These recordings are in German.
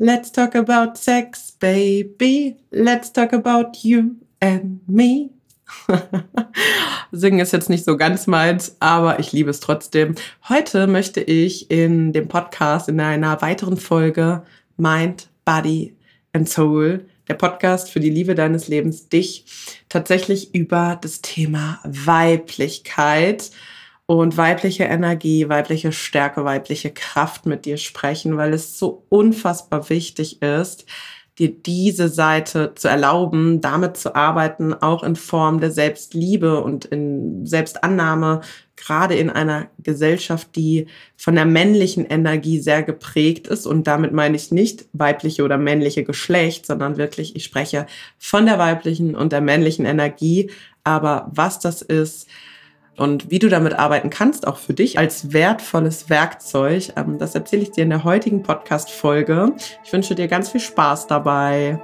Let's talk about sex, baby. Let's talk about you and me. Singen ist jetzt nicht so ganz meins, aber ich liebe es trotzdem. Heute möchte ich in dem Podcast in einer weiteren Folge Mind, Body and Soul, der Podcast für die Liebe deines Lebens, dich tatsächlich über das Thema Weiblichkeit und weibliche Energie, weibliche Stärke, weibliche Kraft mit dir sprechen, weil es so unfassbar wichtig ist, dir diese Seite zu erlauben, damit zu arbeiten, auch in Form der Selbstliebe und in Selbstannahme, gerade in einer Gesellschaft, die von der männlichen Energie sehr geprägt ist. Und damit meine ich nicht weibliche oder männliche Geschlecht, sondern wirklich, ich spreche von der weiblichen und der männlichen Energie. Aber was das ist, und wie du damit arbeiten kannst, auch für dich als wertvolles Werkzeug, ähm, das erzähle ich dir in der heutigen Podcast-Folge. Ich wünsche dir ganz viel Spaß dabei.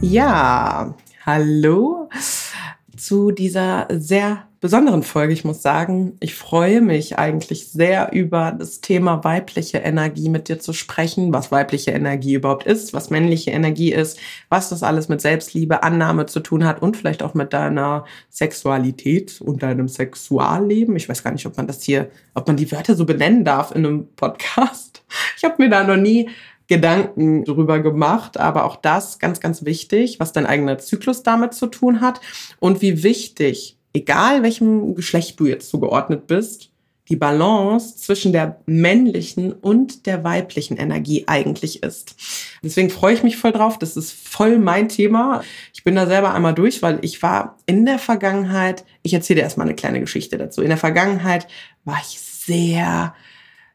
Ja, hallo zu dieser sehr besonderen Folge. Ich muss sagen, ich freue mich eigentlich sehr über das Thema weibliche Energie mit dir zu sprechen, was weibliche Energie überhaupt ist, was männliche Energie ist, was das alles mit Selbstliebe, Annahme zu tun hat und vielleicht auch mit deiner Sexualität und deinem Sexualleben. Ich weiß gar nicht, ob man das hier, ob man die Wörter so benennen darf in einem Podcast. Ich habe mir da noch nie Gedanken drüber gemacht, aber auch das ganz, ganz wichtig, was dein eigener Zyklus damit zu tun hat und wie wichtig egal welchem Geschlecht du jetzt zugeordnet bist, die Balance zwischen der männlichen und der weiblichen Energie eigentlich ist. Deswegen freue ich mich voll drauf. Das ist voll mein Thema. Ich bin da selber einmal durch, weil ich war in der Vergangenheit, ich erzähle dir erstmal eine kleine Geschichte dazu. In der Vergangenheit war ich sehr,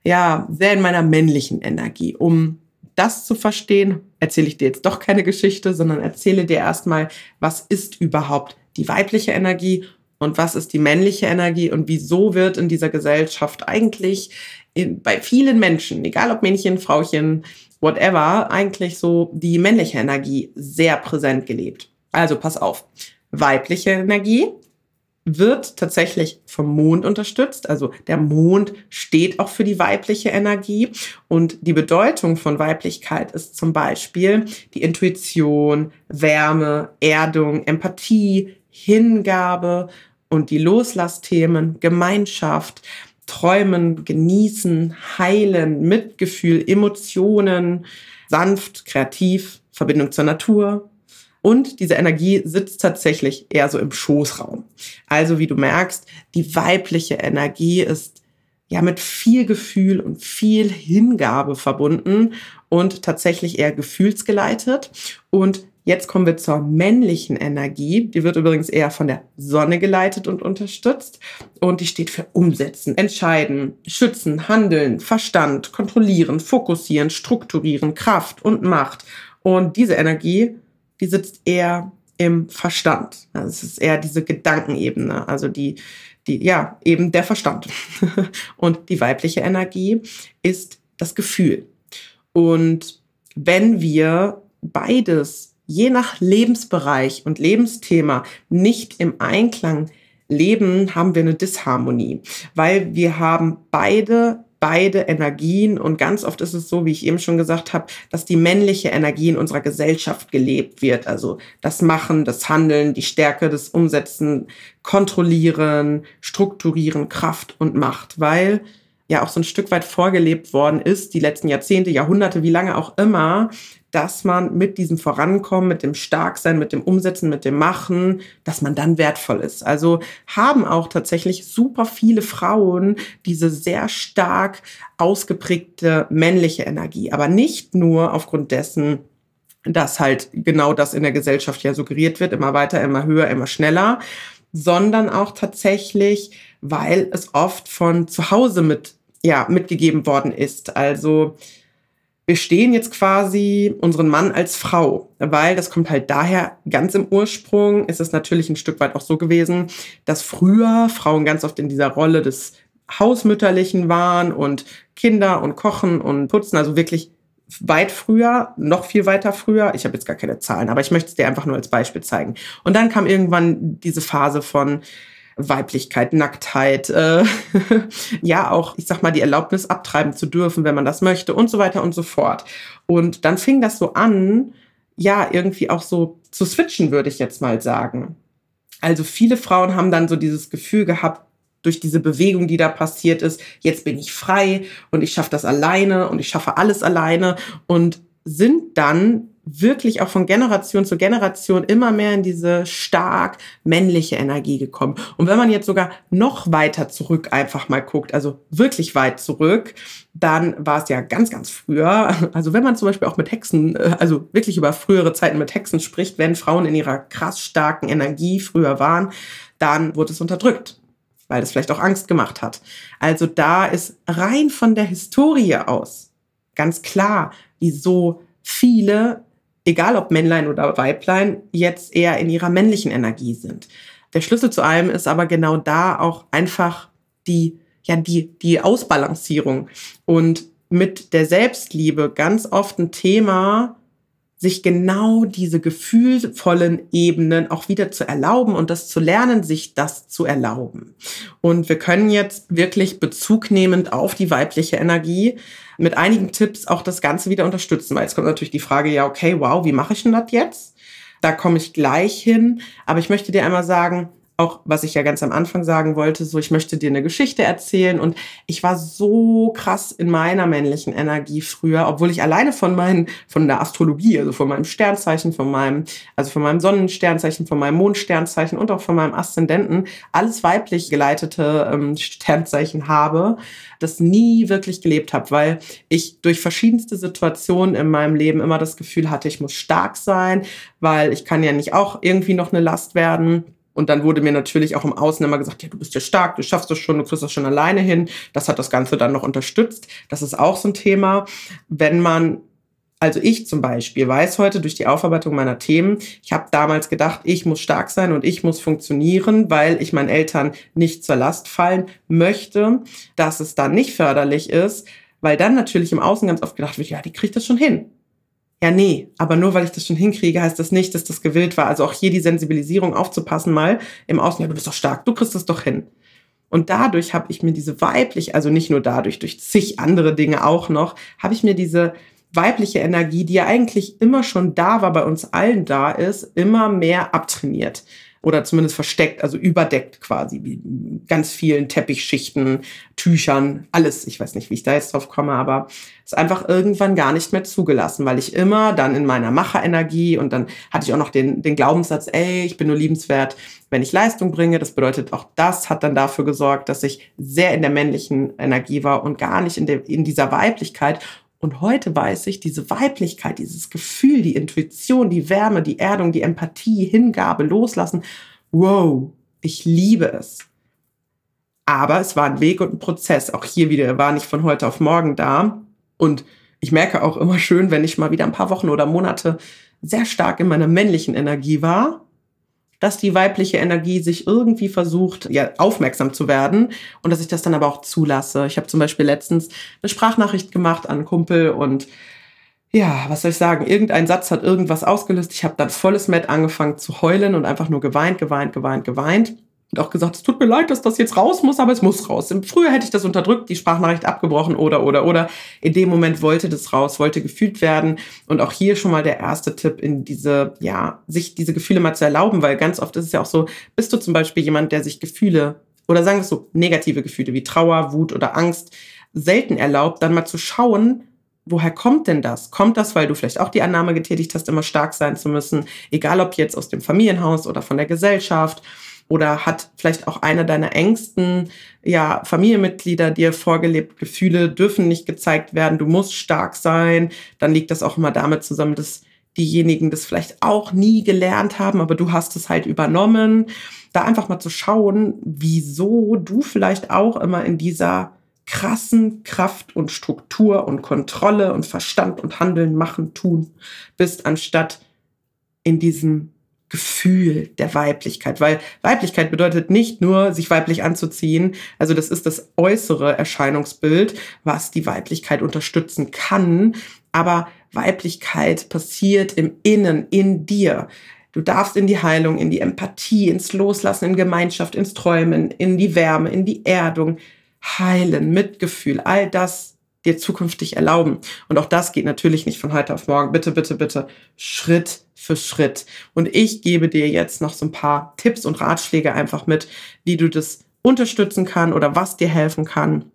ja, sehr in meiner männlichen Energie. Um das zu verstehen, erzähle ich dir jetzt doch keine Geschichte, sondern erzähle dir erstmal, was ist überhaupt die weibliche Energie und was ist die männliche Energie und wieso wird in dieser Gesellschaft eigentlich in, bei vielen Menschen, egal ob Männchen, Frauchen, whatever, eigentlich so die männliche Energie sehr präsent gelebt. Also pass auf, weibliche Energie wird tatsächlich vom Mond unterstützt. Also der Mond steht auch für die weibliche Energie. Und die Bedeutung von Weiblichkeit ist zum Beispiel die Intuition, Wärme, Erdung, Empathie, Hingabe, und die Loslassthemen, Gemeinschaft, Träumen, Genießen, Heilen, Mitgefühl, Emotionen, sanft, kreativ, Verbindung zur Natur. Und diese Energie sitzt tatsächlich eher so im Schoßraum. Also wie du merkst, die weibliche Energie ist ja mit viel Gefühl und viel Hingabe verbunden und tatsächlich eher gefühlsgeleitet. Und Jetzt kommen wir zur männlichen Energie. Die wird übrigens eher von der Sonne geleitet und unterstützt. Und die steht für Umsetzen, Entscheiden, Schützen, Handeln, Verstand, Kontrollieren, Fokussieren, Strukturieren, Kraft und Macht. Und diese Energie, die sitzt eher im Verstand. Also es ist eher diese Gedankenebene, also die, die, ja, eben der Verstand. und die weibliche Energie ist das Gefühl. Und wenn wir beides je nach Lebensbereich und Lebensthema nicht im Einklang leben, haben wir eine Disharmonie, weil wir haben beide beide Energien und ganz oft ist es so, wie ich eben schon gesagt habe, dass die männliche Energie in unserer Gesellschaft gelebt wird, also das Machen, das Handeln, die Stärke, das Umsetzen, Kontrollieren, Strukturieren, Kraft und Macht, weil ja auch so ein Stück weit vorgelebt worden ist, die letzten Jahrzehnte, Jahrhunderte, wie lange auch immer, dass man mit diesem Vorankommen, mit dem Starksein, mit dem Umsetzen, mit dem Machen, dass man dann wertvoll ist. Also haben auch tatsächlich super viele Frauen diese sehr stark ausgeprägte männliche Energie, aber nicht nur aufgrund dessen, dass halt genau das in der Gesellschaft ja suggeriert wird, immer weiter, immer höher, immer schneller, sondern auch tatsächlich, weil es oft von zu Hause mit, ja, mitgegeben worden ist. Also, wir stehen jetzt quasi unseren Mann als Frau, weil das kommt halt daher, ganz im Ursprung ist es natürlich ein Stück weit auch so gewesen, dass früher Frauen ganz oft in dieser Rolle des Hausmütterlichen waren und Kinder und Kochen und Putzen, also wirklich weit früher, noch viel weiter früher. Ich habe jetzt gar keine Zahlen, aber ich möchte es dir einfach nur als Beispiel zeigen. Und dann kam irgendwann diese Phase von Weiblichkeit, Nacktheit, äh, ja auch, ich sag mal, die Erlaubnis abtreiben zu dürfen, wenn man das möchte und so weiter und so fort. Und dann fing das so an, ja, irgendwie auch so zu switchen, würde ich jetzt mal sagen. Also viele Frauen haben dann so dieses Gefühl gehabt, durch diese Bewegung, die da passiert ist, jetzt bin ich frei und ich schaffe das alleine und ich schaffe alles alleine und sind dann wirklich auch von Generation zu Generation immer mehr in diese stark männliche Energie gekommen. Und wenn man jetzt sogar noch weiter zurück einfach mal guckt, also wirklich weit zurück, dann war es ja ganz, ganz früher. Also wenn man zum Beispiel auch mit Hexen, äh, also wirklich über frühere Zeiten mit Hexen spricht, wenn Frauen in ihrer krass starken Energie früher waren, dann wurde es unterdrückt weil es vielleicht auch Angst gemacht hat. Also da ist rein von der Historie aus ganz klar, wie so viele, egal ob Männlein oder Weiblein, jetzt eher in ihrer männlichen Energie sind. Der Schlüssel zu allem ist aber genau da auch einfach die, ja, die, die Ausbalancierung und mit der Selbstliebe ganz oft ein Thema, sich genau diese gefühlvollen Ebenen auch wieder zu erlauben und das zu lernen, sich das zu erlauben. Und wir können jetzt wirklich bezugnehmend auf die weibliche Energie mit einigen Tipps auch das Ganze wieder unterstützen, weil jetzt kommt natürlich die Frage, ja, okay, wow, wie mache ich denn das jetzt? Da komme ich gleich hin. Aber ich möchte dir einmal sagen, auch, was ich ja ganz am Anfang sagen wollte, so ich möchte dir eine Geschichte erzählen. Und ich war so krass in meiner männlichen Energie früher, obwohl ich alleine von meinen, von der Astrologie, also von meinem Sternzeichen, von meinem, also von meinem Sonnensternzeichen, von meinem Mondsternzeichen und auch von meinem Aszendenten alles weiblich geleitete ähm, Sternzeichen habe, das nie wirklich gelebt habe, weil ich durch verschiedenste Situationen in meinem Leben immer das Gefühl hatte, ich muss stark sein, weil ich kann ja nicht auch irgendwie noch eine Last werden und dann wurde mir natürlich auch im Außen immer gesagt, ja, du bist ja stark, du schaffst das schon, du kriegst das schon alleine hin. Das hat das Ganze dann noch unterstützt. Das ist auch so ein Thema. Wenn man, also ich zum Beispiel weiß heute durch die Aufarbeitung meiner Themen, ich habe damals gedacht, ich muss stark sein und ich muss funktionieren, weil ich meinen Eltern nicht zur Last fallen möchte, dass es dann nicht förderlich ist, weil dann natürlich im Außen ganz oft gedacht wird, ja, die kriegt das schon hin ja, nee, aber nur weil ich das schon hinkriege, heißt das nicht, dass das gewillt war. Also auch hier die Sensibilisierung aufzupassen, mal im Außen, ja, du bist doch stark, du kriegst das doch hin. Und dadurch habe ich mir diese weiblich, also nicht nur dadurch, durch zig andere Dinge auch noch, habe ich mir diese weibliche Energie, die ja eigentlich immer schon da war, bei uns allen da ist, immer mehr abtrainiert oder zumindest versteckt, also überdeckt quasi, wie ganz vielen Teppichschichten, Tüchern, alles. Ich weiß nicht, wie ich da jetzt drauf komme, aber ist einfach irgendwann gar nicht mehr zugelassen, weil ich immer dann in meiner Macherenergie und dann hatte ich auch noch den, den Glaubenssatz, ey, ich bin nur liebenswert, wenn ich Leistung bringe. Das bedeutet, auch das hat dann dafür gesorgt, dass ich sehr in der männlichen Energie war und gar nicht in, der, in dieser Weiblichkeit. Und heute weiß ich, diese Weiblichkeit, dieses Gefühl, die Intuition, die Wärme, die Erdung, die Empathie, Hingabe, Loslassen, wow, ich liebe es. Aber es war ein Weg und ein Prozess. Auch hier wieder war nicht von heute auf morgen da. Und ich merke auch immer schön, wenn ich mal wieder ein paar Wochen oder Monate sehr stark in meiner männlichen Energie war, dass die weibliche Energie sich irgendwie versucht, ja, aufmerksam zu werden und dass ich das dann aber auch zulasse. Ich habe zum Beispiel letztens eine Sprachnachricht gemacht an einen Kumpel und ja, was soll ich sagen? Irgendein Satz hat irgendwas ausgelöst. Ich habe dann volles Met angefangen zu heulen und einfach nur geweint, geweint, geweint, geweint und auch gesagt, es tut mir leid, dass das jetzt raus muss, aber es muss raus. Früher hätte ich das unterdrückt, die Sprachnachricht abgebrochen oder, oder, oder. In dem Moment wollte das raus, wollte gefühlt werden. Und auch hier schon mal der erste Tipp in diese, ja, sich diese Gefühle mal zu erlauben, weil ganz oft ist es ja auch so, bist du zum Beispiel jemand, der sich Gefühle oder sagen wir es so, negative Gefühle wie Trauer, Wut oder Angst selten erlaubt, dann mal zu schauen, woher kommt denn das? Kommt das, weil du vielleicht auch die Annahme getätigt hast, immer stark sein zu müssen, egal ob jetzt aus dem Familienhaus oder von der Gesellschaft? Oder hat vielleicht auch einer deiner engsten ja, Familienmitglieder dir vorgelebt, Gefühle dürfen nicht gezeigt werden, du musst stark sein, dann liegt das auch immer damit zusammen, dass diejenigen das vielleicht auch nie gelernt haben, aber du hast es halt übernommen. Da einfach mal zu schauen, wieso du vielleicht auch immer in dieser krassen Kraft und Struktur und Kontrolle und Verstand und Handeln machen, tun bist, anstatt in diesem Gefühl der Weiblichkeit, weil Weiblichkeit bedeutet nicht nur, sich weiblich anzuziehen. Also das ist das äußere Erscheinungsbild, was die Weiblichkeit unterstützen kann. Aber Weiblichkeit passiert im Innen, in dir. Du darfst in die Heilung, in die Empathie, ins Loslassen, in Gemeinschaft, ins Träumen, in die Wärme, in die Erdung, heilen, Mitgefühl, all das dir zukünftig erlauben. Und auch das geht natürlich nicht von heute auf morgen. Bitte, bitte, bitte, Schritt für Schritt. Und ich gebe dir jetzt noch so ein paar Tipps und Ratschläge einfach mit, wie du das unterstützen kann oder was dir helfen kann.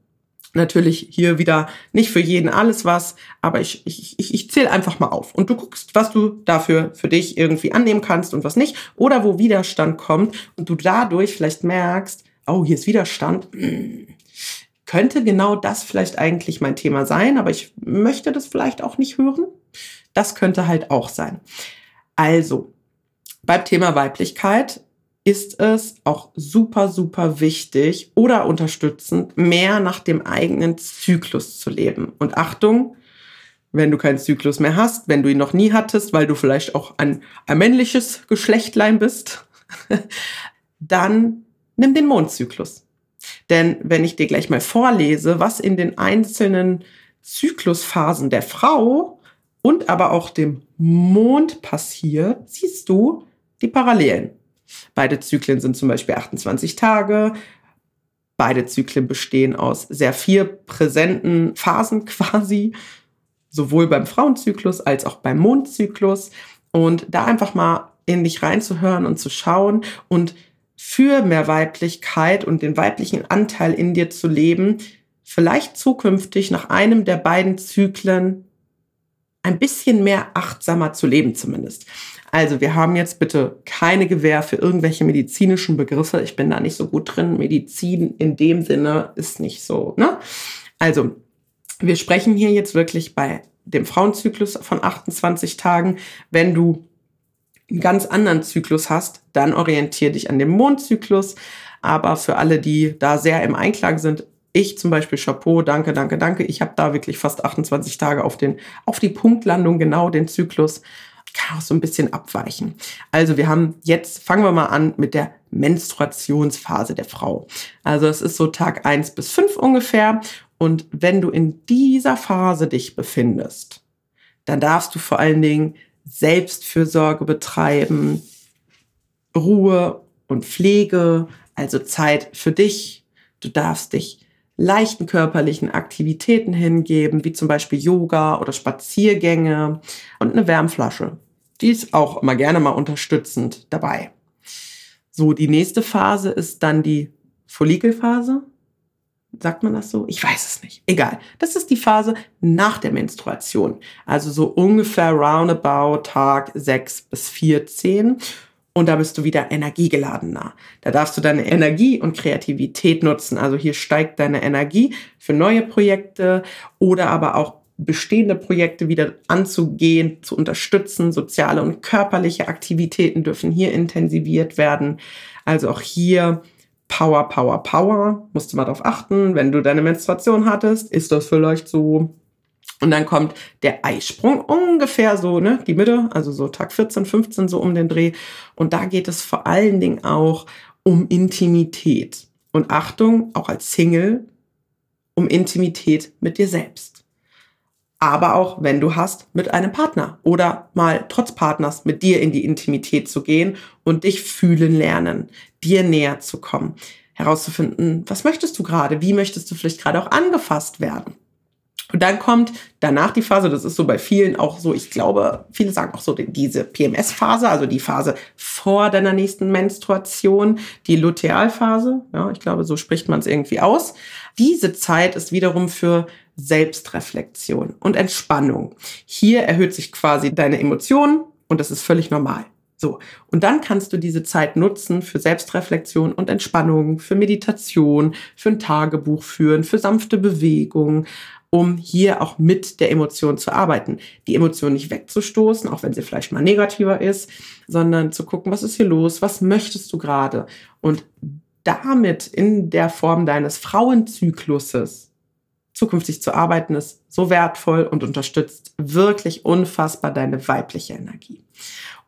Natürlich hier wieder nicht für jeden alles was, aber ich, ich, ich, ich zähle einfach mal auf. Und du guckst, was du dafür für dich irgendwie annehmen kannst und was nicht. Oder wo Widerstand kommt und du dadurch vielleicht merkst, oh, hier ist Widerstand. Könnte genau das vielleicht eigentlich mein Thema sein, aber ich möchte das vielleicht auch nicht hören. Das könnte halt auch sein. Also, beim Thema Weiblichkeit ist es auch super, super wichtig oder unterstützend, mehr nach dem eigenen Zyklus zu leben. Und Achtung, wenn du keinen Zyklus mehr hast, wenn du ihn noch nie hattest, weil du vielleicht auch ein, ein männliches Geschlechtlein bist, dann nimm den Mondzyklus. Denn wenn ich dir gleich mal vorlese, was in den einzelnen Zyklusphasen der Frau und aber auch dem Mond passiert, siehst du die Parallelen. Beide Zyklen sind zum Beispiel 28 Tage. Beide Zyklen bestehen aus sehr vier präsenten Phasen quasi, sowohl beim Frauenzyklus als auch beim Mondzyklus. Und da einfach mal in dich reinzuhören und zu schauen und für mehr Weiblichkeit und den weiblichen Anteil in dir zu leben, vielleicht zukünftig nach einem der beiden Zyklen ein bisschen mehr achtsamer zu leben zumindest. Also wir haben jetzt bitte keine Gewähr für irgendwelche medizinischen Begriffe. Ich bin da nicht so gut drin. Medizin in dem Sinne ist nicht so. Ne? Also wir sprechen hier jetzt wirklich bei dem Frauenzyklus von 28 Tagen. Wenn du einen ganz anderen Zyklus hast, dann orientier dich an dem Mondzyklus. Aber für alle, die da sehr im Einklang sind, ich zum Beispiel Chapeau, danke, danke, danke. Ich habe da wirklich fast 28 Tage auf, den, auf die Punktlandung, genau den Zyklus. Kann auch so ein bisschen abweichen. Also wir haben jetzt, fangen wir mal an mit der Menstruationsphase der Frau. Also es ist so Tag eins bis fünf ungefähr. Und wenn du in dieser Phase dich befindest, dann darfst du vor allen Dingen Selbstfürsorge betreiben, Ruhe und Pflege, also Zeit für dich. Du darfst dich leichten körperlichen Aktivitäten hingeben, wie zum Beispiel Yoga oder Spaziergänge und eine Wärmflasche. Die ist auch immer gerne mal unterstützend dabei. So, die nächste Phase ist dann die Follikelphase. Sagt man das so? Ich weiß es nicht. Egal. Das ist die Phase nach der Menstruation. Also so ungefähr roundabout Tag 6 bis 14. Und da bist du wieder energiegeladener. Da darfst du deine Energie und Kreativität nutzen. Also hier steigt deine Energie für neue Projekte oder aber auch bestehende Projekte wieder anzugehen, zu unterstützen. Soziale und körperliche Aktivitäten dürfen hier intensiviert werden. Also auch hier Power, Power, Power. Musst du mal drauf achten. Wenn du deine Menstruation hattest, ist das vielleicht so. Und dann kommt der Eisprung ungefähr so, ne, die Mitte, also so Tag 14, 15 so um den Dreh. Und da geht es vor allen Dingen auch um Intimität. Und Achtung, auch als Single, um Intimität mit dir selbst aber auch wenn du hast mit einem Partner oder mal trotz Partners mit dir in die Intimität zu gehen und dich fühlen lernen, dir näher zu kommen, herauszufinden, was möchtest du gerade, wie möchtest du vielleicht gerade auch angefasst werden. Und dann kommt danach die Phase, das ist so bei vielen auch so, ich glaube, viele sagen auch so diese PMS-Phase, also die Phase vor deiner nächsten Menstruation, die Lutealphase, ja, ich glaube, so spricht man es irgendwie aus. Diese Zeit ist wiederum für Selbstreflexion und Entspannung. Hier erhöht sich quasi deine Emotionen und das ist völlig normal. So. Und dann kannst du diese Zeit nutzen für Selbstreflexion und Entspannung, für Meditation, für ein Tagebuch führen, für sanfte Bewegung, um hier auch mit der Emotion zu arbeiten. Die Emotion nicht wegzustoßen, auch wenn sie vielleicht mal negativer ist, sondern zu gucken, was ist hier los? Was möchtest du gerade? Und damit in der Form deines Frauenzykluses zukünftig zu arbeiten, ist so wertvoll und unterstützt wirklich unfassbar deine weibliche Energie.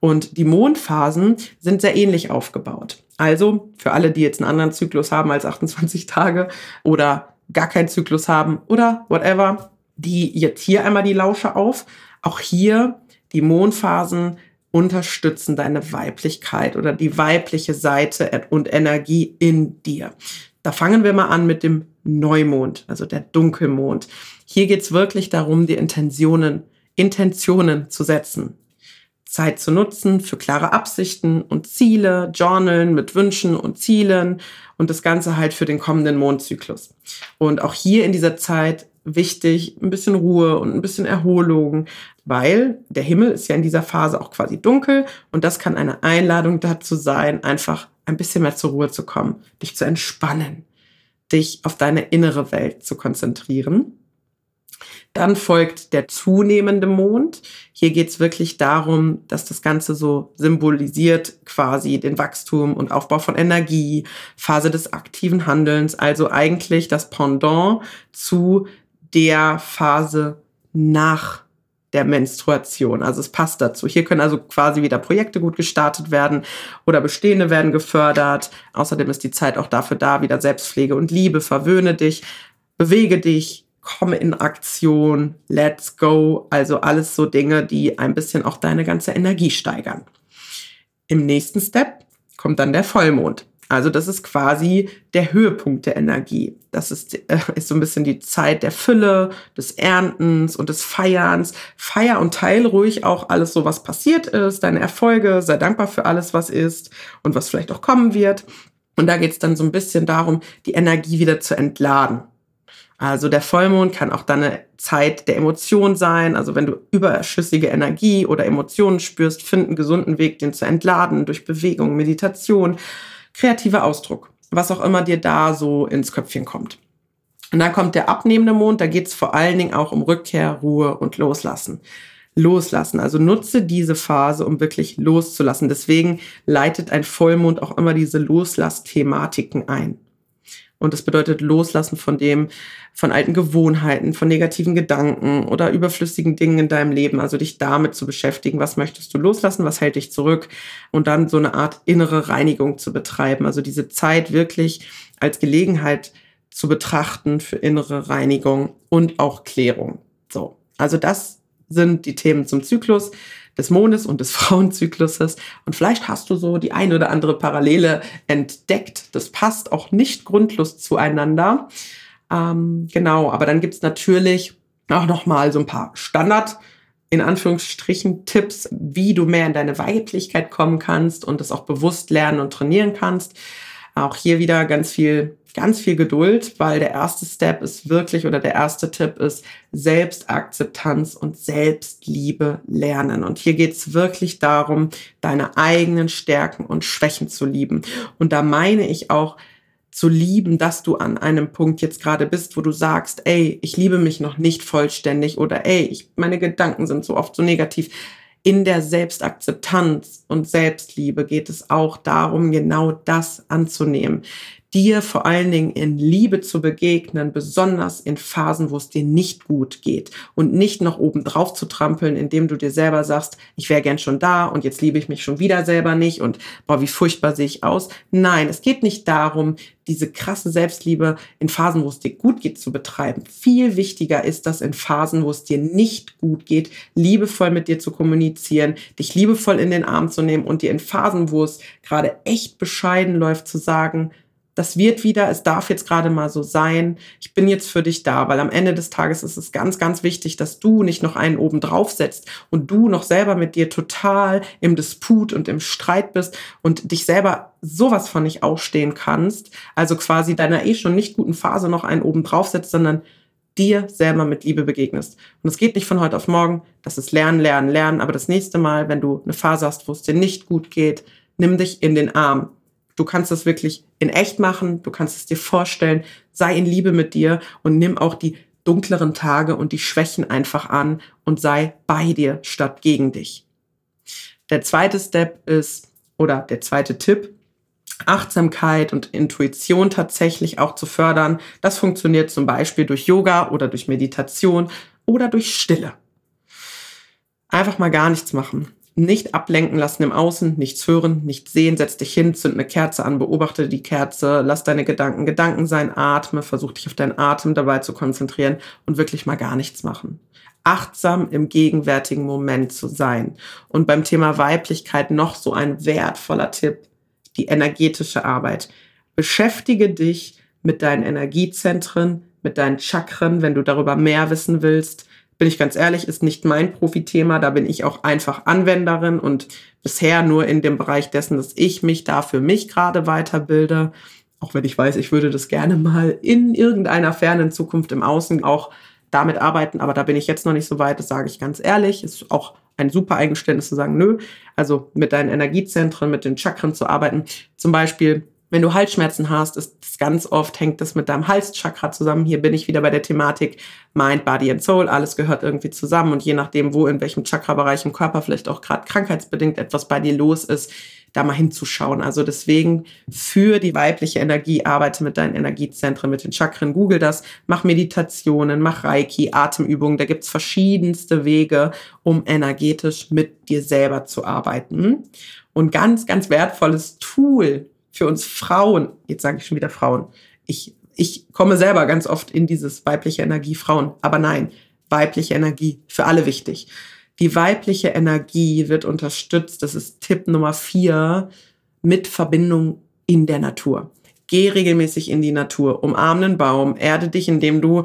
Und die Mondphasen sind sehr ähnlich aufgebaut. Also für alle, die jetzt einen anderen Zyklus haben als 28 Tage oder gar keinen Zyklus haben oder whatever, die jetzt hier einmal die Lausche auf. Auch hier die Mondphasen unterstützen deine Weiblichkeit oder die weibliche Seite und Energie in dir. Da fangen wir mal an mit dem Neumond, also der Dunkelmond. Hier geht es wirklich darum, die Intentionen, Intentionen zu setzen. Zeit zu nutzen für klare Absichten und Ziele, Journalen mit Wünschen und Zielen und das Ganze halt für den kommenden Mondzyklus. Und auch hier in dieser Zeit wichtig, ein bisschen Ruhe und ein bisschen Erholung, weil der Himmel ist ja in dieser Phase auch quasi dunkel und das kann eine Einladung dazu sein, einfach ein bisschen mehr zur Ruhe zu kommen, dich zu entspannen, dich auf deine innere Welt zu konzentrieren. Dann folgt der zunehmende Mond. Hier geht es wirklich darum, dass das Ganze so symbolisiert quasi den Wachstum und Aufbau von Energie, Phase des aktiven Handelns, also eigentlich das Pendant zu der Phase nach der Menstruation. Also es passt dazu. Hier können also quasi wieder Projekte gut gestartet werden oder bestehende werden gefördert. Außerdem ist die Zeit auch dafür da, wieder Selbstpflege und Liebe. Verwöhne dich, bewege dich, komme in Aktion, let's go. Also alles so Dinge, die ein bisschen auch deine ganze Energie steigern. Im nächsten Step kommt dann der Vollmond. Also das ist quasi der Höhepunkt der Energie. Das ist, äh, ist so ein bisschen die Zeit der Fülle, des Erntens und des Feierns. Feier und teil ruhig auch alles so, was passiert ist, deine Erfolge, sei dankbar für alles, was ist und was vielleicht auch kommen wird. Und da geht es dann so ein bisschen darum, die Energie wieder zu entladen. Also der Vollmond kann auch dann eine Zeit der Emotion sein. Also wenn du überschüssige Energie oder Emotionen spürst, find einen gesunden Weg, den zu entladen durch Bewegung, Meditation kreativer Ausdruck, was auch immer dir da so ins Köpfchen kommt. Und dann kommt der abnehmende Mond, da geht es vor allen Dingen auch um Rückkehr, Ruhe und Loslassen. Loslassen, also nutze diese Phase, um wirklich loszulassen. Deswegen leitet ein Vollmond auch immer diese Loslassthematiken ein. Und das bedeutet loslassen von dem, von alten Gewohnheiten, von negativen Gedanken oder überflüssigen Dingen in deinem Leben. Also dich damit zu beschäftigen, was möchtest du loslassen, was hält dich zurück und dann so eine Art innere Reinigung zu betreiben. Also diese Zeit wirklich als Gelegenheit zu betrachten für innere Reinigung und auch Klärung. So. Also das sind die Themen zum Zyklus des Mondes und des Frauenzykluses. Und vielleicht hast du so die eine oder andere Parallele entdeckt. Das passt auch nicht grundlos zueinander. Ähm, genau, aber dann gibt's natürlich auch nochmal so ein paar Standard- in Anführungsstrichen Tipps, wie du mehr in deine Weiblichkeit kommen kannst und das auch bewusst lernen und trainieren kannst. Auch hier wieder ganz viel ganz viel Geduld, weil der erste Step ist wirklich oder der erste Tipp ist Selbstakzeptanz und Selbstliebe lernen. Und hier geht es wirklich darum, deine eigenen Stärken und Schwächen zu lieben. Und da meine ich auch, zu lieben, dass du an einem Punkt jetzt gerade bist, wo du sagst, ey, ich liebe mich noch nicht vollständig oder ey, ich, meine Gedanken sind so oft so negativ. In der Selbstakzeptanz und Selbstliebe geht es auch darum, genau das anzunehmen dir vor allen Dingen in Liebe zu begegnen, besonders in Phasen, wo es dir nicht gut geht und nicht noch oben drauf zu trampeln, indem du dir selber sagst, ich wäre gern schon da und jetzt liebe ich mich schon wieder selber nicht und boah, wie furchtbar sehe ich aus. Nein, es geht nicht darum, diese krasse Selbstliebe in Phasen, wo es dir gut geht, zu betreiben. Viel wichtiger ist das in Phasen, wo es dir nicht gut geht, liebevoll mit dir zu kommunizieren, dich liebevoll in den Arm zu nehmen und dir in Phasen, wo es gerade echt bescheiden läuft, zu sagen, das wird wieder, es darf jetzt gerade mal so sein. Ich bin jetzt für dich da, weil am Ende des Tages ist es ganz, ganz wichtig, dass du nicht noch einen oben drauf setzt und du noch selber mit dir total im Disput und im Streit bist und dich selber sowas von nicht aufstehen kannst. Also quasi deiner eh schon nicht guten Phase noch einen oben drauf setzt, sondern dir selber mit Liebe begegnest. Und es geht nicht von heute auf morgen. Das ist Lernen, Lernen, Lernen. Aber das nächste Mal, wenn du eine Phase hast, wo es dir nicht gut geht, nimm dich in den Arm Du kannst das wirklich in echt machen, du kannst es dir vorstellen, sei in Liebe mit dir und nimm auch die dunkleren Tage und die Schwächen einfach an und sei bei dir statt gegen dich. Der zweite Step ist, oder der zweite Tipp, Achtsamkeit und Intuition tatsächlich auch zu fördern. Das funktioniert zum Beispiel durch Yoga oder durch Meditation oder durch Stille. Einfach mal gar nichts machen nicht ablenken lassen im Außen, nichts hören, nichts sehen, setz dich hin, zünd eine Kerze an, beobachte die Kerze, lass deine Gedanken Gedanken sein, atme, versuch dich auf deinen Atem dabei zu konzentrieren und wirklich mal gar nichts machen. Achtsam im gegenwärtigen Moment zu sein. Und beim Thema Weiblichkeit noch so ein wertvoller Tipp, die energetische Arbeit. Beschäftige dich mit deinen Energiezentren, mit deinen Chakren, wenn du darüber mehr wissen willst bin ich ganz ehrlich, ist nicht mein Profithema. Da bin ich auch einfach Anwenderin und bisher nur in dem Bereich dessen, dass ich mich da für mich gerade weiterbilde. Auch wenn ich weiß, ich würde das gerne mal in irgendeiner fernen Zukunft im Außen auch damit arbeiten. Aber da bin ich jetzt noch nicht so weit. Das sage ich ganz ehrlich. Ist auch ein super Eingeständnis zu sagen, nö. Also mit deinen Energiezentren, mit den Chakren zu arbeiten. Zum Beispiel wenn du Halsschmerzen hast, ist das ganz oft hängt das mit deinem Halschakra zusammen. Hier bin ich wieder bei der Thematik Mind, Body and Soul. Alles gehört irgendwie zusammen und je nachdem, wo in welchem Chakra-Bereich im Körper vielleicht auch gerade krankheitsbedingt etwas bei dir los ist, da mal hinzuschauen. Also deswegen für die weibliche Energie arbeite mit deinen Energiezentren, mit den Chakren. Google das, mach Meditationen, mach Reiki, Atemübungen. Da gibt's verschiedenste Wege, um energetisch mit dir selber zu arbeiten. Und ganz, ganz wertvolles Tool für uns Frauen, jetzt sage ich schon wieder Frauen, ich, ich komme selber ganz oft in dieses weibliche Energie Frauen, aber nein, weibliche Energie für alle wichtig. Die weibliche Energie wird unterstützt, das ist Tipp Nummer vier, mit Verbindung in der Natur. Geh regelmäßig in die Natur, umarm einen Baum, erde dich, indem du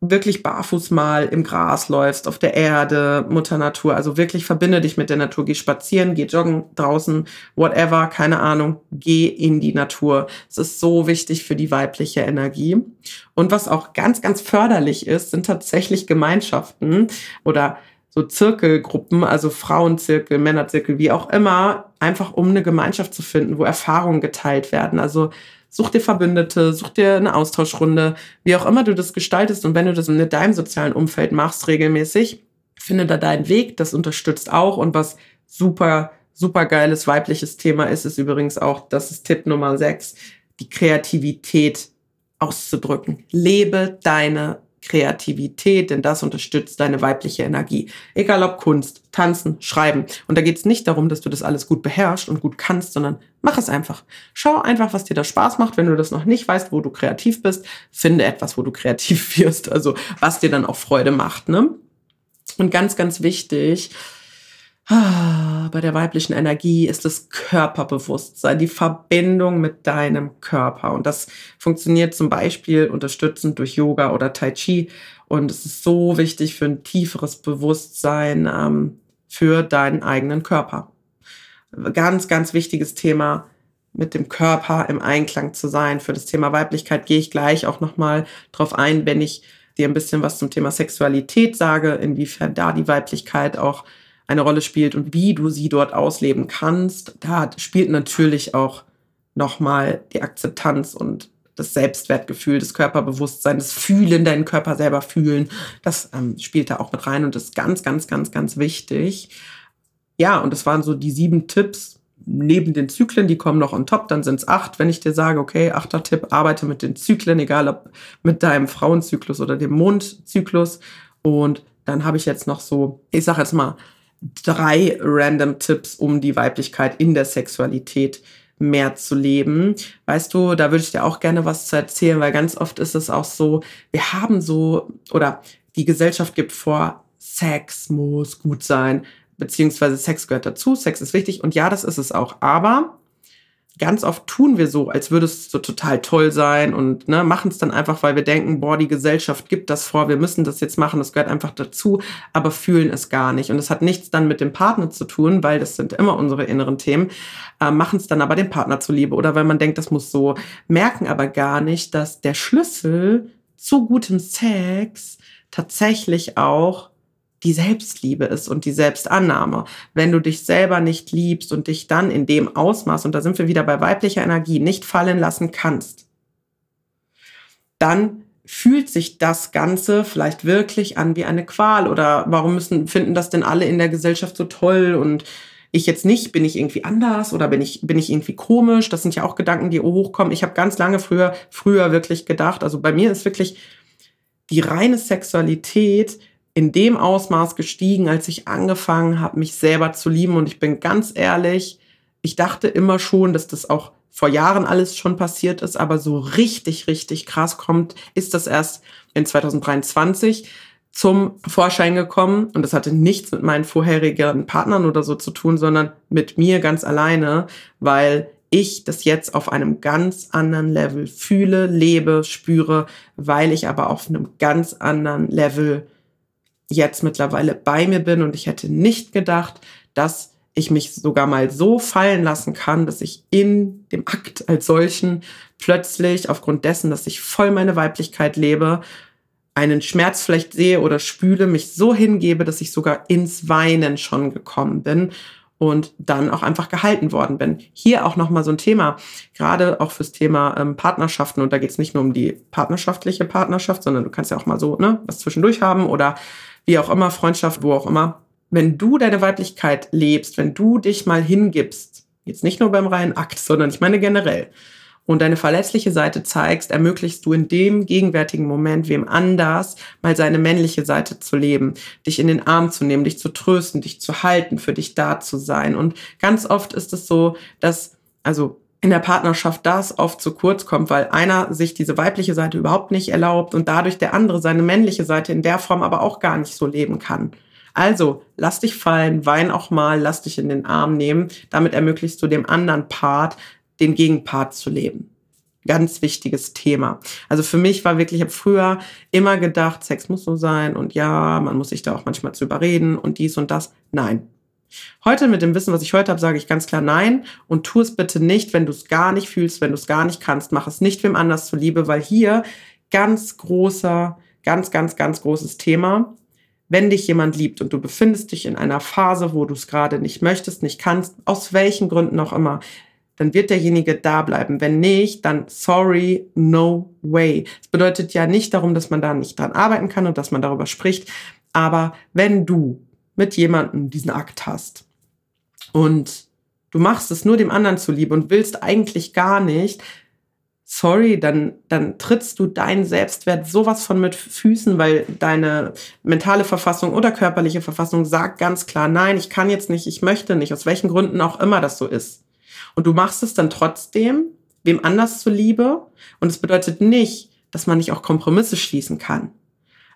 wirklich barfuß mal im Gras läufst, auf der Erde, Mutter Natur. Also wirklich verbinde dich mit der Natur. Geh spazieren, geh joggen draußen, whatever, keine Ahnung. Geh in die Natur. Es ist so wichtig für die weibliche Energie. Und was auch ganz, ganz förderlich ist, sind tatsächlich Gemeinschaften oder so Zirkelgruppen, also Frauenzirkel, Männerzirkel, wie auch immer, einfach um eine Gemeinschaft zu finden, wo Erfahrungen geteilt werden. Also Such dir Verbündete, such dir eine Austauschrunde, wie auch immer du das gestaltest. Und wenn du das in deinem sozialen Umfeld machst regelmäßig, finde da deinen Weg. Das unterstützt auch. Und was super, super geiles weibliches Thema ist, ist übrigens auch, das ist Tipp Nummer 6, die Kreativität auszudrücken. Lebe deine Kreativität, denn das unterstützt deine weibliche Energie. Egal ob Kunst, Tanzen, Schreiben. Und da geht es nicht darum, dass du das alles gut beherrschst und gut kannst, sondern mach es einfach. Schau einfach, was dir da Spaß macht. Wenn du das noch nicht weißt, wo du kreativ bist, finde etwas, wo du kreativ wirst. Also was dir dann auch Freude macht. Ne? Und ganz, ganz wichtig, bei der weiblichen Energie ist das Körperbewusstsein, die Verbindung mit deinem Körper. Und das funktioniert zum Beispiel unterstützend durch Yoga oder Tai Chi. Und es ist so wichtig für ein tieferes Bewusstsein ähm, für deinen eigenen Körper. Ganz, ganz wichtiges Thema mit dem Körper im Einklang zu sein. Für das Thema Weiblichkeit gehe ich gleich auch nochmal drauf ein, wenn ich dir ein bisschen was zum Thema Sexualität sage, inwiefern da die Weiblichkeit auch eine Rolle spielt und wie du sie dort ausleben kannst. Da spielt natürlich auch nochmal die Akzeptanz und das Selbstwertgefühl, das Körperbewusstsein, das Fühlen, deinen Körper selber fühlen, das ähm, spielt da auch mit rein und ist ganz, ganz, ganz, ganz wichtig. Ja, und das waren so die sieben Tipps neben den Zyklen, die kommen noch on top, dann sind es acht. Wenn ich dir sage, okay, achter Tipp, arbeite mit den Zyklen, egal ob mit deinem Frauenzyklus oder dem Mondzyklus. Und dann habe ich jetzt noch so, ich sage jetzt mal, drei random Tipps, um die Weiblichkeit in der Sexualität mehr zu leben. Weißt du, da würde ich dir auch gerne was zu erzählen, weil ganz oft ist es auch so, wir haben so, oder die Gesellschaft gibt vor, Sex muss gut sein, beziehungsweise Sex gehört dazu, Sex ist wichtig und ja, das ist es auch. Aber ganz oft tun wir so, als würde es so total toll sein und ne, machen es dann einfach, weil wir denken, boah, die Gesellschaft gibt das vor, wir müssen das jetzt machen, das gehört einfach dazu, aber fühlen es gar nicht. Und es hat nichts dann mit dem Partner zu tun, weil das sind immer unsere inneren Themen, äh, machen es dann aber dem Partner zuliebe oder weil man denkt, das muss so, merken aber gar nicht, dass der Schlüssel zu gutem Sex tatsächlich auch die Selbstliebe ist und die Selbstannahme. Wenn du dich selber nicht liebst und dich dann in dem Ausmaß, und da sind wir wieder bei weiblicher Energie, nicht fallen lassen kannst, dann fühlt sich das Ganze vielleicht wirklich an wie eine Qual oder warum müssen, finden das denn alle in der Gesellschaft so toll und ich jetzt nicht, bin ich irgendwie anders oder bin ich, bin ich irgendwie komisch? Das sind ja auch Gedanken, die hochkommen. Ich habe ganz lange früher, früher wirklich gedacht, also bei mir ist wirklich die reine Sexualität in dem Ausmaß gestiegen, als ich angefangen habe, mich selber zu lieben. Und ich bin ganz ehrlich, ich dachte immer schon, dass das auch vor Jahren alles schon passiert ist, aber so richtig, richtig krass kommt, ist das erst in 2023 zum Vorschein gekommen. Und das hatte nichts mit meinen vorherigen Partnern oder so zu tun, sondern mit mir ganz alleine, weil ich das jetzt auf einem ganz anderen Level fühle, lebe, spüre, weil ich aber auf einem ganz anderen Level jetzt mittlerweile bei mir bin und ich hätte nicht gedacht, dass ich mich sogar mal so fallen lassen kann, dass ich in dem Akt als solchen plötzlich aufgrund dessen, dass ich voll meine Weiblichkeit lebe, einen Schmerz vielleicht sehe oder spüle, mich so hingebe, dass ich sogar ins Weinen schon gekommen bin und dann auch einfach gehalten worden bin. Hier auch nochmal so ein Thema, gerade auch fürs Thema ähm, Partnerschaften. Und da geht es nicht nur um die partnerschaftliche Partnerschaft, sondern du kannst ja auch mal so ne, was zwischendurch haben oder wie auch immer, Freundschaft, wo auch immer. Wenn du deine Weiblichkeit lebst, wenn du dich mal hingibst, jetzt nicht nur beim reinen Akt, sondern ich meine generell, und deine verletzliche Seite zeigst, ermöglichst du in dem gegenwärtigen Moment wem anders mal seine männliche Seite zu leben, dich in den Arm zu nehmen, dich zu trösten, dich zu halten, für dich da zu sein. Und ganz oft ist es so, dass, also in der Partnerschaft das oft zu kurz kommt, weil einer sich diese weibliche Seite überhaupt nicht erlaubt und dadurch der andere seine männliche Seite in der Form aber auch gar nicht so leben kann. Also, lass dich fallen, wein auch mal, lass dich in den Arm nehmen. Damit ermöglichst du dem anderen Part, den Gegenpart zu leben. Ganz wichtiges Thema. Also für mich war wirklich, ich habe früher immer gedacht, Sex muss so sein und ja, man muss sich da auch manchmal zu überreden und dies und das. Nein, Heute mit dem Wissen, was ich heute habe, sage ich ganz klar nein und tu es bitte nicht, wenn du es gar nicht fühlst, wenn du es gar nicht kannst. Mach es nicht wem anders zuliebe, weil hier ganz großer, ganz, ganz, ganz großes Thema. Wenn dich jemand liebt und du befindest dich in einer Phase, wo du es gerade nicht möchtest, nicht kannst, aus welchen Gründen auch immer, dann wird derjenige da bleiben. Wenn nicht, dann sorry, no way. Es bedeutet ja nicht darum, dass man da nicht dran arbeiten kann und dass man darüber spricht. Aber wenn du mit jemandem diesen Akt hast und du machst es nur dem anderen zuliebe und willst eigentlich gar nicht, sorry, dann, dann trittst du deinen Selbstwert sowas von mit Füßen, weil deine mentale Verfassung oder körperliche Verfassung sagt ganz klar, nein, ich kann jetzt nicht, ich möchte nicht, aus welchen Gründen auch immer das so ist. Und du machst es dann trotzdem, wem anders zuliebe. Und es bedeutet nicht, dass man nicht auch Kompromisse schließen kann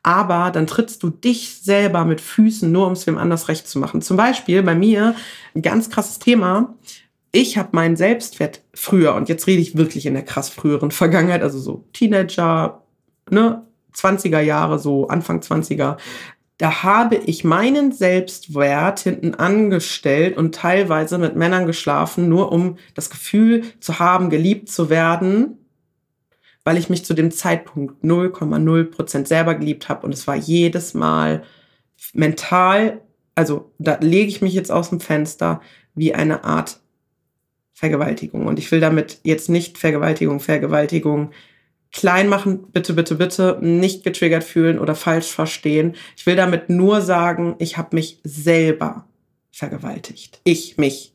aber dann trittst du dich selber mit Füßen, nur um es wem anders recht zu machen. Zum Beispiel bei mir ein ganz krasses Thema. Ich habe meinen Selbstwert früher, und jetzt rede ich wirklich in der krass früheren Vergangenheit, also so Teenager, ne, 20er Jahre, so Anfang 20er, da habe ich meinen Selbstwert hinten angestellt und teilweise mit Männern geschlafen, nur um das Gefühl zu haben, geliebt zu werden weil ich mich zu dem Zeitpunkt 0,0 Prozent selber geliebt habe. Und es war jedes Mal mental, also da lege ich mich jetzt aus dem Fenster, wie eine Art Vergewaltigung. Und ich will damit jetzt nicht Vergewaltigung, Vergewaltigung klein machen, bitte, bitte, bitte, nicht getriggert fühlen oder falsch verstehen. Ich will damit nur sagen, ich habe mich selber vergewaltigt. Ich mich.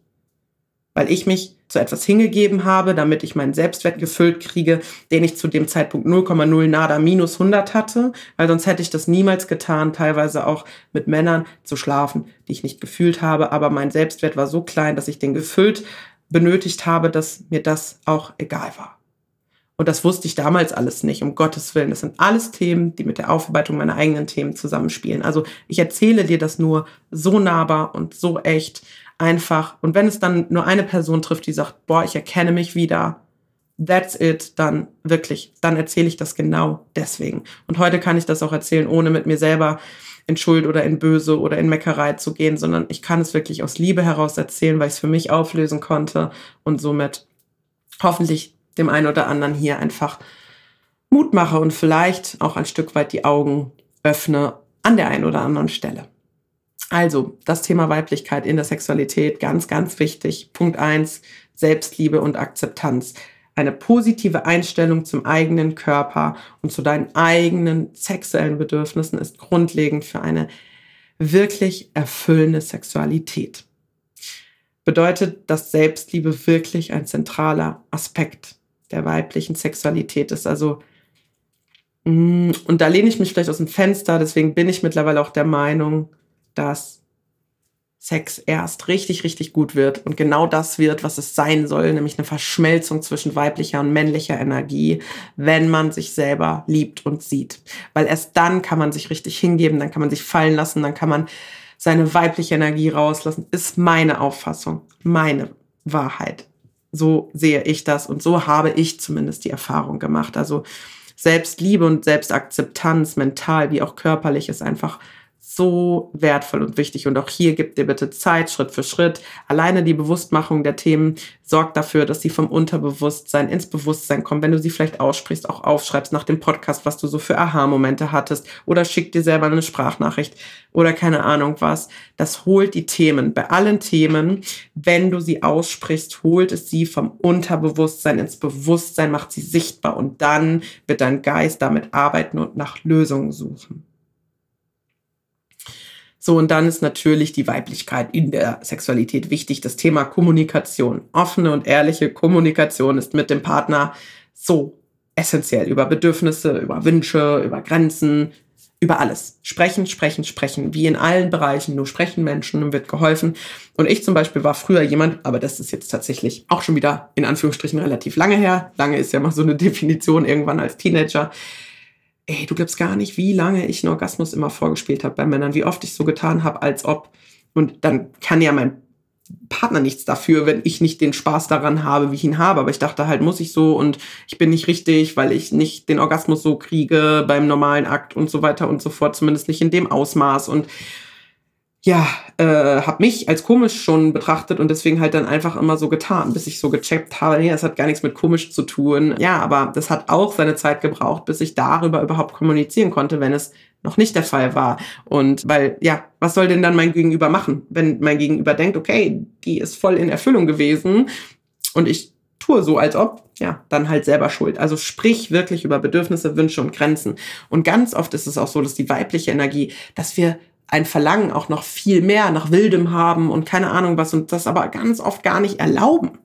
Weil ich mich zu etwas hingegeben habe, damit ich meinen Selbstwert gefüllt kriege, den ich zu dem Zeitpunkt 0,0 nada minus 100 hatte, weil sonst hätte ich das niemals getan, teilweise auch mit Männern zu schlafen, die ich nicht gefühlt habe, aber mein Selbstwert war so klein, dass ich den gefüllt benötigt habe, dass mir das auch egal war. Und das wusste ich damals alles nicht, um Gottes Willen. Das sind alles Themen, die mit der Aufarbeitung meiner eigenen Themen zusammenspielen. Also ich erzähle dir das nur so nahbar und so echt einfach. Und wenn es dann nur eine Person trifft, die sagt, boah, ich erkenne mich wieder, that's it, dann wirklich, dann erzähle ich das genau deswegen. Und heute kann ich das auch erzählen, ohne mit mir selber in Schuld oder in Böse oder in Meckerei zu gehen, sondern ich kann es wirklich aus Liebe heraus erzählen, weil ich es für mich auflösen konnte und somit hoffentlich dem einen oder anderen hier einfach Mut mache und vielleicht auch ein Stück weit die Augen öffne an der einen oder anderen Stelle. Also, das Thema Weiblichkeit in der Sexualität, ganz, ganz wichtig. Punkt eins Selbstliebe und Akzeptanz. Eine positive Einstellung zum eigenen Körper und zu deinen eigenen sexuellen Bedürfnissen ist grundlegend für eine wirklich erfüllende Sexualität. Bedeutet, dass Selbstliebe wirklich ein zentraler Aspekt der weiblichen Sexualität ist. Also Mm, und da lehne ich mich vielleicht aus dem Fenster, deswegen bin ich mittlerweile auch der Meinung, dass Sex erst richtig, richtig gut wird und genau das wird, was es sein soll, nämlich eine Verschmelzung zwischen weiblicher und männlicher Energie, wenn man sich selber liebt und sieht. Weil erst dann kann man sich richtig hingeben, dann kann man sich fallen lassen, dann kann man seine weibliche Energie rauslassen, ist meine Auffassung, meine Wahrheit. So sehe ich das und so habe ich zumindest die Erfahrung gemacht. Also Selbstliebe und Selbstakzeptanz, mental wie auch körperlich, ist einfach so wertvoll und wichtig. Und auch hier gibt dir bitte Zeit, Schritt für Schritt. Alleine die Bewusstmachung der Themen sorgt dafür, dass sie vom Unterbewusstsein ins Bewusstsein kommen. Wenn du sie vielleicht aussprichst, auch aufschreibst nach dem Podcast, was du so für Aha-Momente hattest oder schick dir selber eine Sprachnachricht oder keine Ahnung was. Das holt die Themen. Bei allen Themen, wenn du sie aussprichst, holt es sie vom Unterbewusstsein ins Bewusstsein, macht sie sichtbar und dann wird dein Geist damit arbeiten und nach Lösungen suchen. So, und dann ist natürlich die Weiblichkeit in der Sexualität wichtig. Das Thema Kommunikation. Offene und ehrliche Kommunikation ist mit dem Partner so essentiell. Über Bedürfnisse, über Wünsche, über Grenzen, über alles. Sprechen, sprechen, sprechen. Wie in allen Bereichen. Nur sprechen Menschen und wird geholfen. Und ich zum Beispiel war früher jemand, aber das ist jetzt tatsächlich auch schon wieder in Anführungsstrichen relativ lange her. Lange ist ja mal so eine Definition irgendwann als Teenager ey, du glaubst gar nicht, wie lange ich einen Orgasmus immer vorgespielt habe bei Männern, wie oft ich so getan habe, als ob. Und dann kann ja mein Partner nichts dafür, wenn ich nicht den Spaß daran habe, wie ich ihn habe. Aber ich dachte halt, muss ich so und ich bin nicht richtig, weil ich nicht den Orgasmus so kriege beim normalen Akt und so weiter und so fort, zumindest nicht in dem Ausmaß. Und ja, äh, habe mich als komisch schon betrachtet und deswegen halt dann einfach immer so getan, bis ich so gecheckt habe, nee, das hat gar nichts mit komisch zu tun. Ja, aber das hat auch seine Zeit gebraucht, bis ich darüber überhaupt kommunizieren konnte, wenn es noch nicht der Fall war. Und weil, ja, was soll denn dann mein Gegenüber machen, wenn mein Gegenüber denkt, okay, die ist voll in Erfüllung gewesen und ich tue so, als ob, ja, dann halt selber schuld. Also sprich wirklich über Bedürfnisse, Wünsche und Grenzen. Und ganz oft ist es auch so, dass die weibliche Energie, dass wir ein Verlangen auch noch viel mehr nach Wildem haben und keine Ahnung was und das aber ganz oft gar nicht erlauben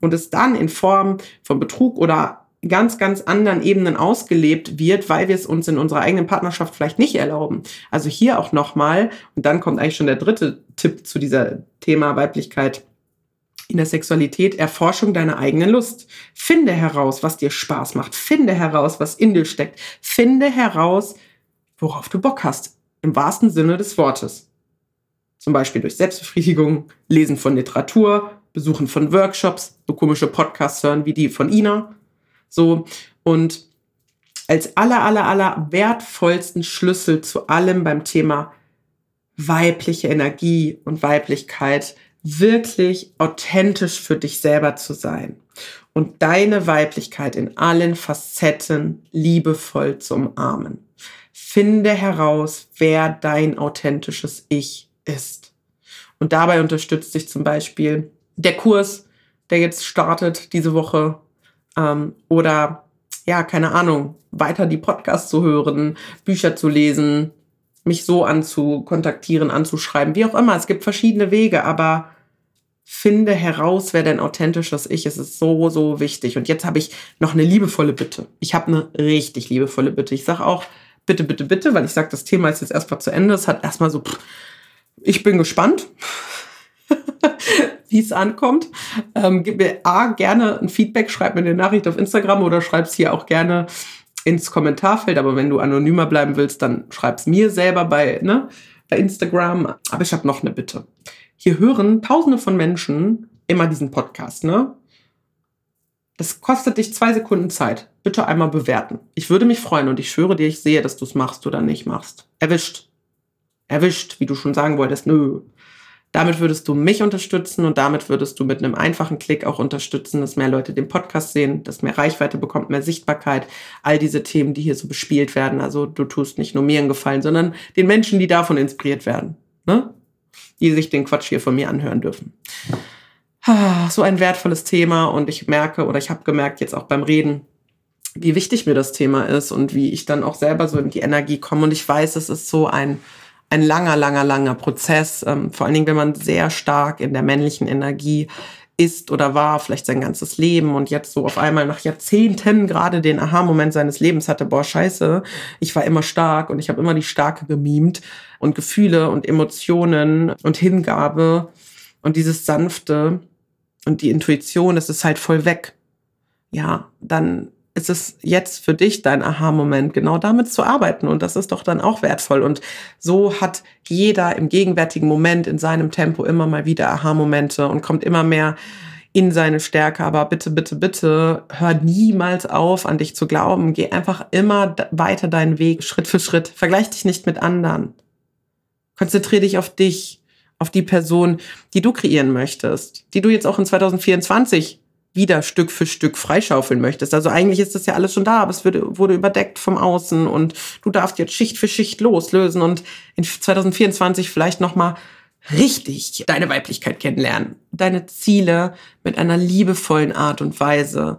und es dann in Form von Betrug oder ganz, ganz anderen Ebenen ausgelebt wird, weil wir es uns in unserer eigenen Partnerschaft vielleicht nicht erlauben. Also hier auch nochmal, und dann kommt eigentlich schon der dritte Tipp zu dieser Thema Weiblichkeit in der Sexualität, Erforschung deiner eigenen Lust. Finde heraus, was dir Spaß macht. Finde heraus, was in dir steckt. Finde heraus, worauf du Bock hast im wahrsten Sinne des Wortes. Zum Beispiel durch Selbstbefriedigung, Lesen von Literatur, Besuchen von Workshops, so komische Podcasts hören wie die von Ina. So. Und als aller, aller, aller wertvollsten Schlüssel zu allem beim Thema weibliche Energie und Weiblichkeit wirklich authentisch für dich selber zu sein und deine Weiblichkeit in allen Facetten liebevoll zu umarmen. Finde heraus, wer dein authentisches Ich ist. Und dabei unterstützt sich zum Beispiel der Kurs, der jetzt startet diese Woche. Ähm, oder ja, keine Ahnung, weiter die Podcasts zu hören, Bücher zu lesen, mich so anzukontaktieren, anzuschreiben, wie auch immer. Es gibt verschiedene Wege, aber finde heraus, wer dein authentisches Ich ist. Es ist so, so wichtig. Und jetzt habe ich noch eine liebevolle Bitte. Ich habe eine richtig liebevolle Bitte. Ich sage auch, bitte, bitte, bitte, weil ich sage, das Thema ist jetzt erstmal zu Ende. Es hat erstmal so, pff, ich bin gespannt, wie es ankommt. Ähm, gib mir A, gerne ein Feedback, schreib mir eine Nachricht auf Instagram oder schreib es hier auch gerne ins Kommentarfeld. Aber wenn du anonymer bleiben willst, dann schreib es mir selber bei, ne, bei Instagram. Aber ich habe noch eine Bitte. Hier hören tausende von Menschen immer diesen Podcast, ne? Das kostet dich zwei Sekunden Zeit. Bitte einmal bewerten. Ich würde mich freuen und ich schwöre dir, ich sehe, dass du es machst oder nicht machst. Erwischt. Erwischt, wie du schon sagen wolltest. Nö. Damit würdest du mich unterstützen und damit würdest du mit einem einfachen Klick auch unterstützen, dass mehr Leute den Podcast sehen, dass mehr Reichweite bekommt, mehr Sichtbarkeit, all diese Themen, die hier so bespielt werden. Also du tust nicht nur mir einen Gefallen, sondern den Menschen, die davon inspiriert werden, ne? die sich den Quatsch hier von mir anhören dürfen so ein wertvolles Thema und ich merke oder ich habe gemerkt jetzt auch beim Reden, wie wichtig mir das Thema ist und wie ich dann auch selber so in die Energie komme. Und ich weiß, es ist so ein, ein langer, langer, langer Prozess. Ähm, vor allen Dingen, wenn man sehr stark in der männlichen Energie ist oder war, vielleicht sein ganzes Leben und jetzt so auf einmal nach Jahrzehnten gerade den Aha-Moment seines Lebens hatte, boah, scheiße, ich war immer stark und ich habe immer die Starke gemimt und Gefühle und Emotionen und Hingabe und dieses Sanfte und die Intuition, das ist halt voll weg. Ja, dann ist es jetzt für dich dein Aha-Moment, genau damit zu arbeiten. Und das ist doch dann auch wertvoll. Und so hat jeder im gegenwärtigen Moment in seinem Tempo immer mal wieder Aha-Momente und kommt immer mehr in seine Stärke. Aber bitte, bitte, bitte, hör niemals auf, an dich zu glauben. Geh einfach immer weiter deinen Weg, Schritt für Schritt. Vergleich dich nicht mit anderen. Konzentriere dich auf dich, auf die Person, die du kreieren möchtest, die du jetzt auch in 2024 wieder Stück für Stück freischaufeln möchtest. Also eigentlich ist das ja alles schon da, aber es wurde, wurde überdeckt vom Außen und du darfst jetzt Schicht für Schicht loslösen und in 2024 vielleicht nochmal richtig deine Weiblichkeit kennenlernen, deine Ziele mit einer liebevollen Art und Weise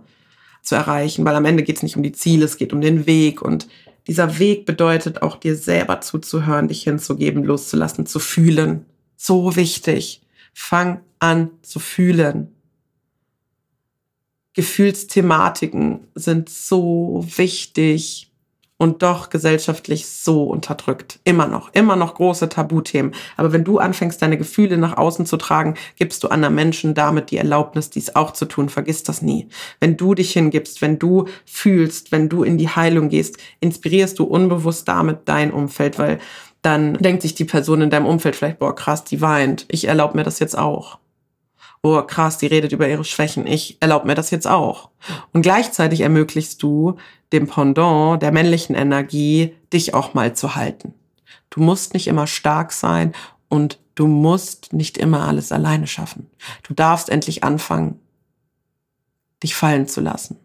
zu erreichen, weil am Ende geht es nicht um die Ziele, es geht um den Weg und dieser Weg bedeutet auch dir selber zuzuhören, dich hinzugeben, loszulassen, zu fühlen. So wichtig. Fang an zu fühlen. Gefühlsthematiken sind so wichtig und doch gesellschaftlich so unterdrückt. Immer noch, immer noch große Tabuthemen. Aber wenn du anfängst, deine Gefühle nach außen zu tragen, gibst du anderen Menschen damit die Erlaubnis, dies auch zu tun. Vergiss das nie. Wenn du dich hingibst, wenn du fühlst, wenn du in die Heilung gehst, inspirierst du unbewusst damit dein Umfeld, weil dann denkt sich die Person in deinem Umfeld vielleicht, boah, krass, die weint. Ich erlaube mir das jetzt auch oh krass, die redet über ihre Schwächen, ich erlaube mir das jetzt auch. Und gleichzeitig ermöglichst du dem Pendant der männlichen Energie, dich auch mal zu halten. Du musst nicht immer stark sein und du musst nicht immer alles alleine schaffen. Du darfst endlich anfangen, dich fallen zu lassen.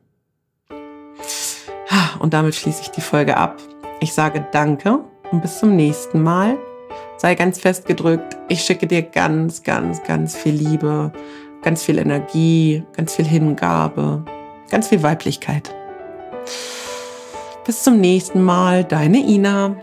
Und damit schließe ich die Folge ab. Ich sage danke und bis zum nächsten Mal. Sei ganz fest gedrückt. Ich schicke dir ganz, ganz, ganz viel Liebe, ganz viel Energie, ganz viel Hingabe, ganz viel Weiblichkeit. Bis zum nächsten Mal, deine Ina.